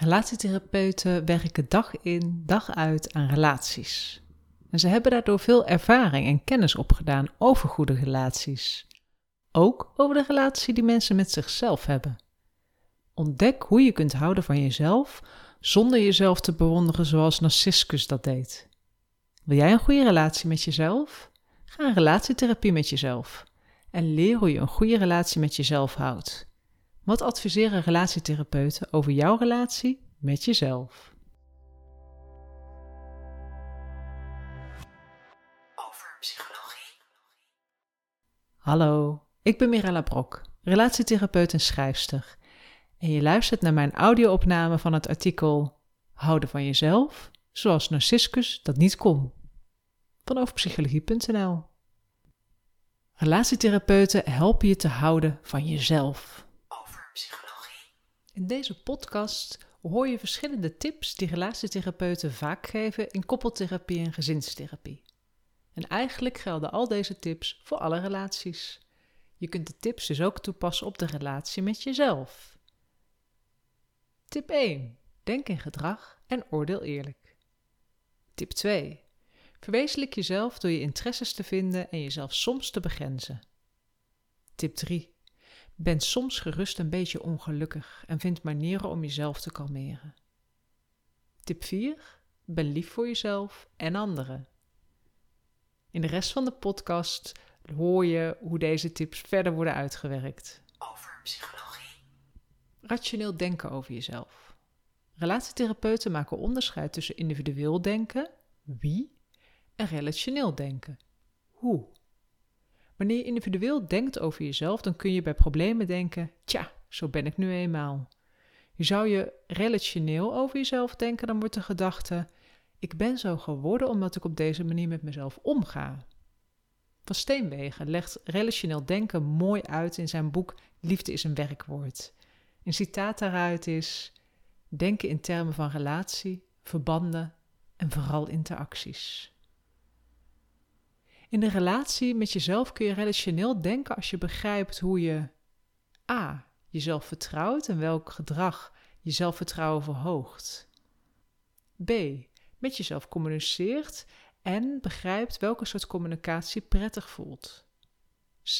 Relatietherapeuten werken dag in, dag uit aan relaties. En ze hebben daardoor veel ervaring en kennis opgedaan over goede relaties. Ook over de relatie die mensen met zichzelf hebben. Ontdek hoe je kunt houden van jezelf zonder jezelf te bewonderen zoals Narcissus dat deed. Wil jij een goede relatie met jezelf? Ga een relatietherapie met jezelf en leer hoe je een goede relatie met jezelf houdt. Wat adviseren relatietherapeuten over jouw relatie met jezelf? Over psychologie. Hallo, ik ben Mirella Brok, relatietherapeut en schrijfster. En je luistert naar mijn audio-opname van het artikel Houden van jezelf, zoals Narcissus dat niet kon. Van overpsychologie.nl Relatietherapeuten helpen je te houden van jezelf. Psychologie. In deze podcast hoor je verschillende tips die relatietherapeuten vaak geven in koppeltherapie en gezinstherapie. En eigenlijk gelden al deze tips voor alle relaties. Je kunt de tips dus ook toepassen op de relatie met jezelf. Tip 1. Denk in gedrag en oordeel eerlijk. Tip 2. Verwezenlijk jezelf door je interesses te vinden en jezelf soms te begrenzen. Tip 3. Ben soms gerust een beetje ongelukkig en vind manieren om jezelf te kalmeren. Tip 4. Ben lief voor jezelf en anderen. In de rest van de podcast hoor je hoe deze tips verder worden uitgewerkt. Over psychologie. Rationeel denken over jezelf. Relatietherapeuten maken onderscheid tussen individueel denken, wie, en relationeel denken, hoe. Wanneer je individueel denkt over jezelf, dan kun je bij problemen denken: tja, zo ben ik nu eenmaal. Je zou je relationeel over jezelf denken, dan wordt de gedachte: ik ben zo geworden omdat ik op deze manier met mezelf omga. Van Steenwegen legt relationeel denken mooi uit in zijn boek Liefde is een werkwoord. Een citaat daaruit is: denken in termen van relatie, verbanden en vooral interacties. In de relatie met jezelf kun je relationeel denken als je begrijpt hoe je a. jezelf vertrouwt en welk gedrag je zelfvertrouwen verhoogt. b. met jezelf communiceert en begrijpt welke soort communicatie prettig voelt. c.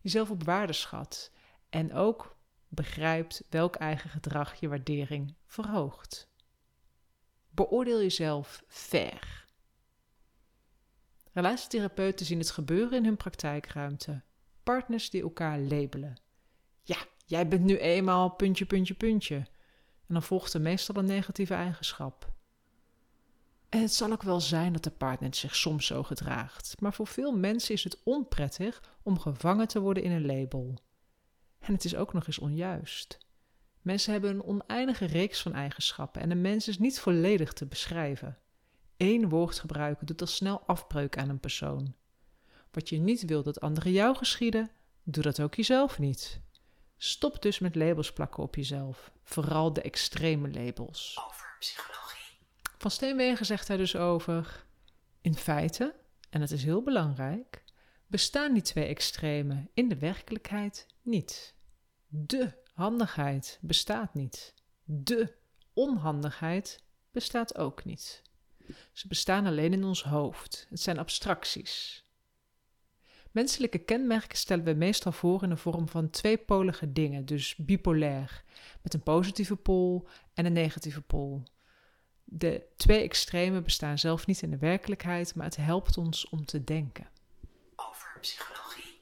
jezelf op waarde schat en ook begrijpt welk eigen gedrag je waardering verhoogt. Beoordeel jezelf ver. Relatietherapeuten zien het gebeuren in hun praktijkruimte. Partners die elkaar labelen. Ja, jij bent nu eenmaal puntje, puntje, puntje. En dan volgt er meestal een negatieve eigenschap. En het zal ook wel zijn dat de partner zich soms zo gedraagt, maar voor veel mensen is het onprettig om gevangen te worden in een label. En het is ook nog eens onjuist. Mensen hebben een oneindige reeks van eigenschappen en een mens is niet volledig te beschrijven. Eén woord gebruiken doet al snel afbreuk aan een persoon. Wat je niet wil dat anderen jou geschieden, doe dat ook jezelf niet. Stop dus met labels plakken op jezelf, vooral de extreme labels. Over psychologie. Van Steenwegen zegt hij dus over: In feite, en het is heel belangrijk, bestaan die twee extremen in de werkelijkheid niet. De handigheid bestaat niet. De onhandigheid bestaat ook niet. Ze bestaan alleen in ons hoofd. Het zijn abstracties. Menselijke kenmerken stellen we meestal voor in de vorm van tweepolige dingen, dus bipolair, met een positieve pool en een negatieve pool. De twee extremen bestaan zelf niet in de werkelijkheid, maar het helpt ons om te denken. Over psychologie.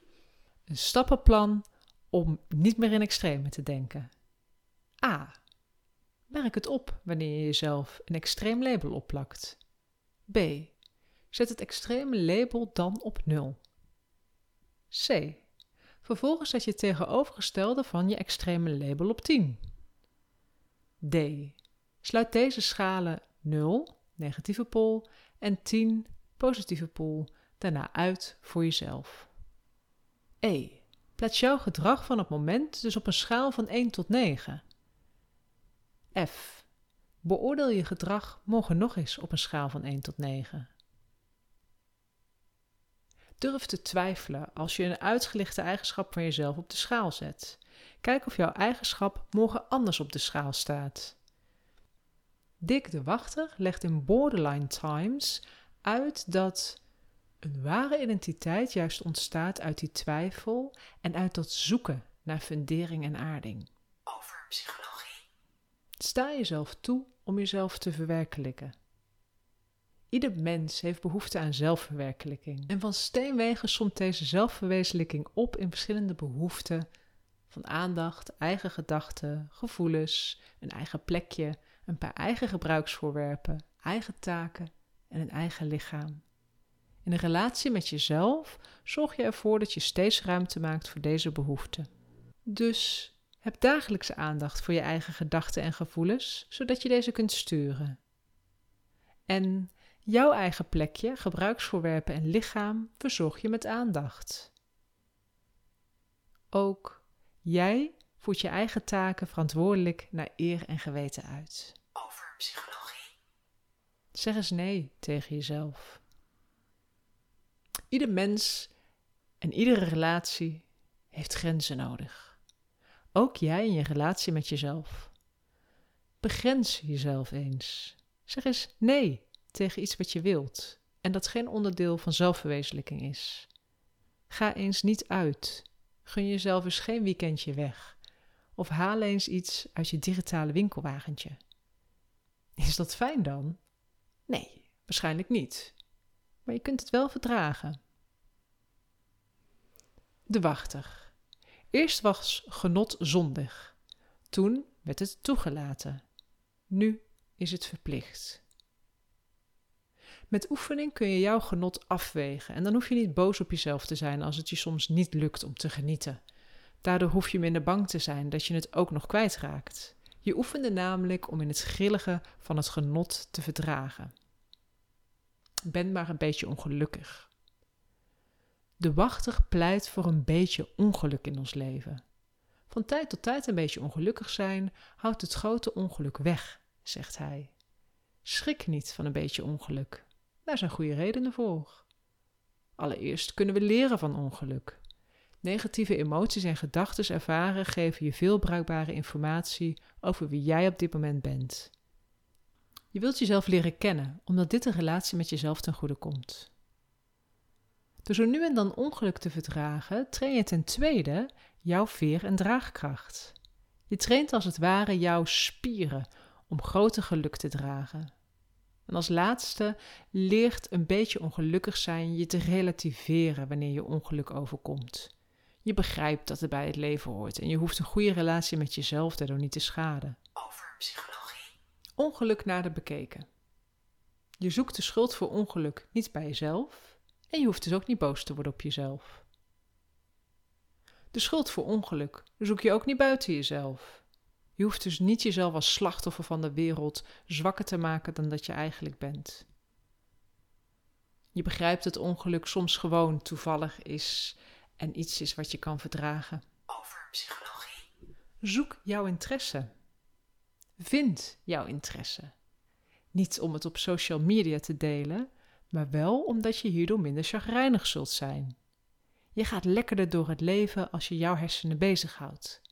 Een stappenplan om niet meer in extremen te denken. A. Merk het op wanneer je jezelf een extreem label opplakt. B. Zet het extreme label dan op 0. C. Vervolgens zet je het tegenovergestelde van je extreme label op 10. D. Sluit deze schalen 0, negatieve pool, en 10, positieve pool, daarna uit voor jezelf. E. Plaats jouw gedrag van het moment dus op een schaal van 1 tot 9. F. Beoordeel je gedrag morgen nog eens op een schaal van 1 tot 9. Durf te twijfelen als je een uitgelichte eigenschap van jezelf op de schaal zet. Kijk of jouw eigenschap morgen anders op de schaal staat. Dick de Wachter legt in Borderline Times uit dat een ware identiteit juist ontstaat uit die twijfel en uit dat zoeken naar fundering en aarding. over Sta jezelf toe om jezelf te verwerkelijken. Ieder mens heeft behoefte aan zelfverwerkelijking. En van Steenwegen somt deze zelfverwezenlijking op in verschillende behoeften van aandacht, eigen gedachten, gevoelens, een eigen plekje, een paar eigen gebruiksvoorwerpen, eigen taken en een eigen lichaam. In een relatie met jezelf zorg je ervoor dat je steeds ruimte maakt voor deze behoeften. Dus heb dagelijkse aandacht voor je eigen gedachten en gevoelens, zodat je deze kunt sturen. En jouw eigen plekje, gebruiksvoorwerpen en lichaam verzorg je met aandacht. Ook jij voert je eigen taken verantwoordelijk naar eer en geweten uit. over psychologie, Zeg eens nee tegen jezelf. Ieder mens en iedere relatie heeft grenzen nodig. Ook jij in je relatie met jezelf. Begrens jezelf eens. Zeg eens nee tegen iets wat je wilt en dat geen onderdeel van zelfverwezenlijking is. Ga eens niet uit. Gun jezelf eens geen weekendje weg. Of haal eens iets uit je digitale winkelwagentje. Is dat fijn dan? Nee, waarschijnlijk niet. Maar je kunt het wel verdragen. De wachter. Eerst was genot zondig. Toen werd het toegelaten. Nu is het verplicht. Met oefening kun je jouw genot afwegen en dan hoef je niet boos op jezelf te zijn als het je soms niet lukt om te genieten. Daardoor hoef je minder bang te zijn dat je het ook nog kwijtraakt. Je oefende namelijk om in het grillige van het genot te verdragen. Ben maar een beetje ongelukkig. De wachter pleit voor een beetje ongeluk in ons leven. Van tijd tot tijd een beetje ongelukkig zijn houdt het grote ongeluk weg, zegt hij. Schrik niet van een beetje ongeluk. Daar zijn goede redenen voor. Allereerst kunnen we leren van ongeluk. Negatieve emoties en gedachten ervaren geven je veel bruikbare informatie over wie jij op dit moment bent. Je wilt jezelf leren kennen, omdat dit een relatie met jezelf ten goede komt. Door zo nu en dan ongeluk te verdragen, train je ten tweede jouw veer- en draagkracht. Je traint als het ware jouw spieren om groter geluk te dragen. En als laatste leert een beetje ongelukkig zijn je te relativeren wanneer je ongeluk overkomt. Je begrijpt dat het bij het leven hoort en je hoeft een goede relatie met jezelf daardoor niet te schaden. over psychologie, Ongeluk nader bekeken. Je zoekt de schuld voor ongeluk niet bij jezelf en je hoeft dus ook niet boos te worden op jezelf. De schuld voor ongeluk zoek je ook niet buiten jezelf. Je hoeft dus niet jezelf als slachtoffer van de wereld zwakker te maken dan dat je eigenlijk bent. Je begrijpt dat ongeluk soms gewoon toevallig is en iets is wat je kan verdragen. over psychologie, Zoek jouw interesse. Vind jouw interesse. Niet om het op social media te delen, maar wel omdat je hierdoor minder chagrijnig zult zijn. Je gaat lekkerder door het leven als je jouw hersenen bezighoudt.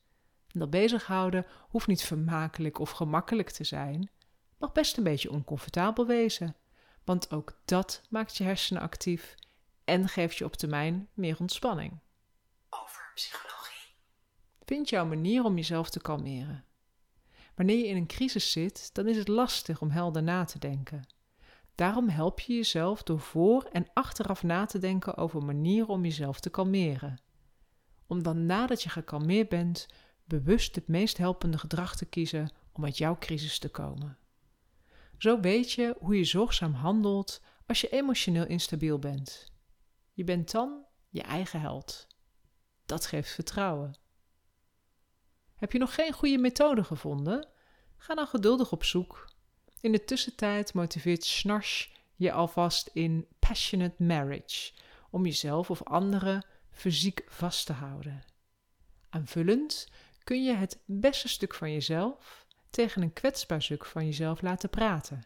En dat bezighouden hoeft niet vermakelijk of gemakkelijk te zijn, mag best een beetje oncomfortabel wezen, want ook dat maakt je hersenen actief en geeft je op termijn meer ontspanning. over psychologie, Vind jouw manier om jezelf te kalmeren. Wanneer je in een crisis zit, dan is het lastig om helder na te denken. Daarom help je jezelf door voor en achteraf na te denken over manieren om jezelf te kalmeren. Om dan nadat je gekalmeerd bent, bewust het meest helpende gedrag te kiezen om uit jouw crisis te komen. Zo weet je hoe je zorgzaam handelt als je emotioneel instabiel bent. Je bent dan je eigen held. Dat geeft vertrouwen. Heb je nog geen goede methode gevonden? Ga dan geduldig op zoek. In de tussentijd motiveert Snarsh je alvast in passionate marriage om jezelf of anderen fysiek vast te houden. Aanvullend kun je het beste stuk van jezelf tegen een kwetsbaar stuk van jezelf laten praten.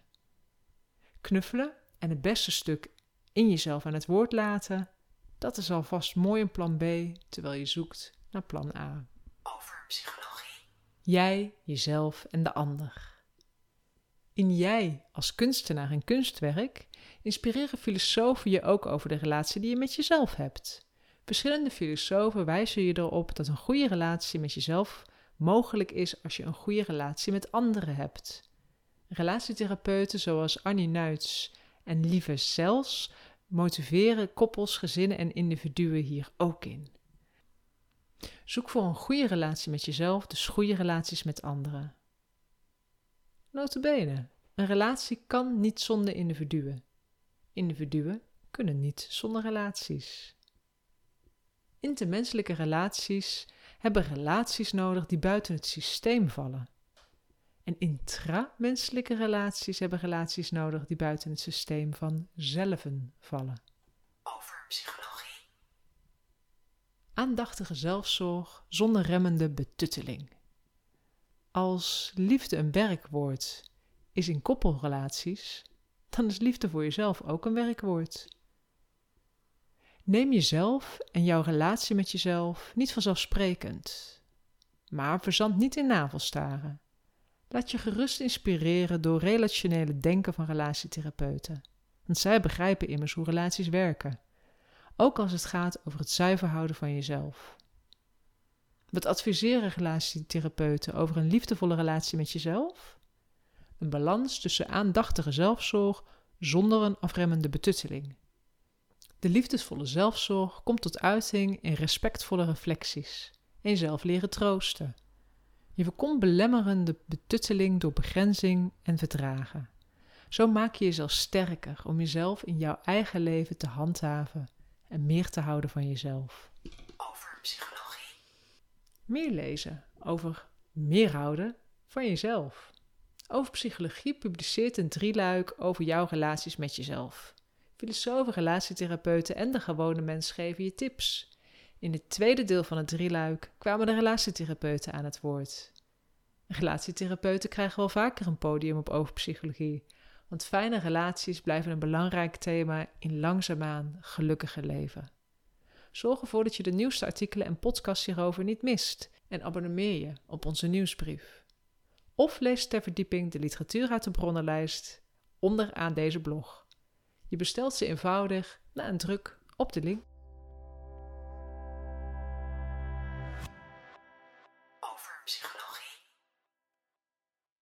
Knuffelen en het beste stuk in jezelf aan het woord laten, dat is alvast mooi een plan B terwijl je zoekt naar plan A. over psychologie, Jij, jezelf en de ander. In Jij als kunstenaar en kunstwerk inspireren filosofen je ook over de relatie die je met jezelf hebt. Verschillende filosofen wijzen je erop dat een goede relatie met jezelf mogelijk is als je een goede relatie met anderen hebt. Relatietherapeuten zoals Annie Nuits en Lieve Zels motiveren koppels, gezinnen en individuen hier ook in. Zoek voor een goede relatie met jezelf, dus goede relaties met anderen. Notabene, een relatie kan niet zonder individuen. Individuen kunnen niet zonder relaties. Intermenselijke relaties hebben relaties nodig die buiten het systeem vallen. En intramenselijke relaties hebben relaties nodig die buiten het systeem van zelven vallen. Over psychologie. Aandachtige zelfzorg zonder remmende betutteling. Als liefde een werkwoord is in koppelrelaties, dan is liefde voor jezelf ook een werkwoord. Neem jezelf en jouw relatie met jezelf niet vanzelfsprekend, maar verzand niet in navelstaren. Laat je gerust inspireren door relationele denken van relatietherapeuten, want zij begrijpen immers hoe relaties werken, ook als het gaat over het zuiver houden van jezelf. Wat adviseren relatietherapeuten over een liefdevolle relatie met jezelf? Een balans tussen aandachtige zelfzorg zonder een afremmende betutteling. De liefdesvolle zelfzorg komt tot uiting in respectvolle reflecties en jezelf leren troosten. Je voorkomt belemmerende betutteling door begrenzing en verdragen. Zo maak je jezelf sterker om jezelf in jouw eigen leven te handhaven en meer te houden van jezelf. Over psychologie. Meer lezen over meer houden van jezelf. Over psychologie publiceert een drieluik over jouw relaties met jezelf. Filosofen, relatietherapeuten en de gewone mens geven je tips. In het tweede deel van het drieluik kwamen de relatietherapeuten aan het woord. Relatietherapeuten krijgen wel vaker een podium op overpsychologie, want fijne relaties blijven een belangrijk thema in langzaamaan gelukkige leven. Zorg ervoor dat je de nieuwste artikelen en podcasts hierover niet mist en abonneer je op onze nieuwsbrief. Of lees ter verdieping de literatuur uit de bronnenlijst onderaan deze blog. Je bestelt ze eenvoudig na een druk op de link.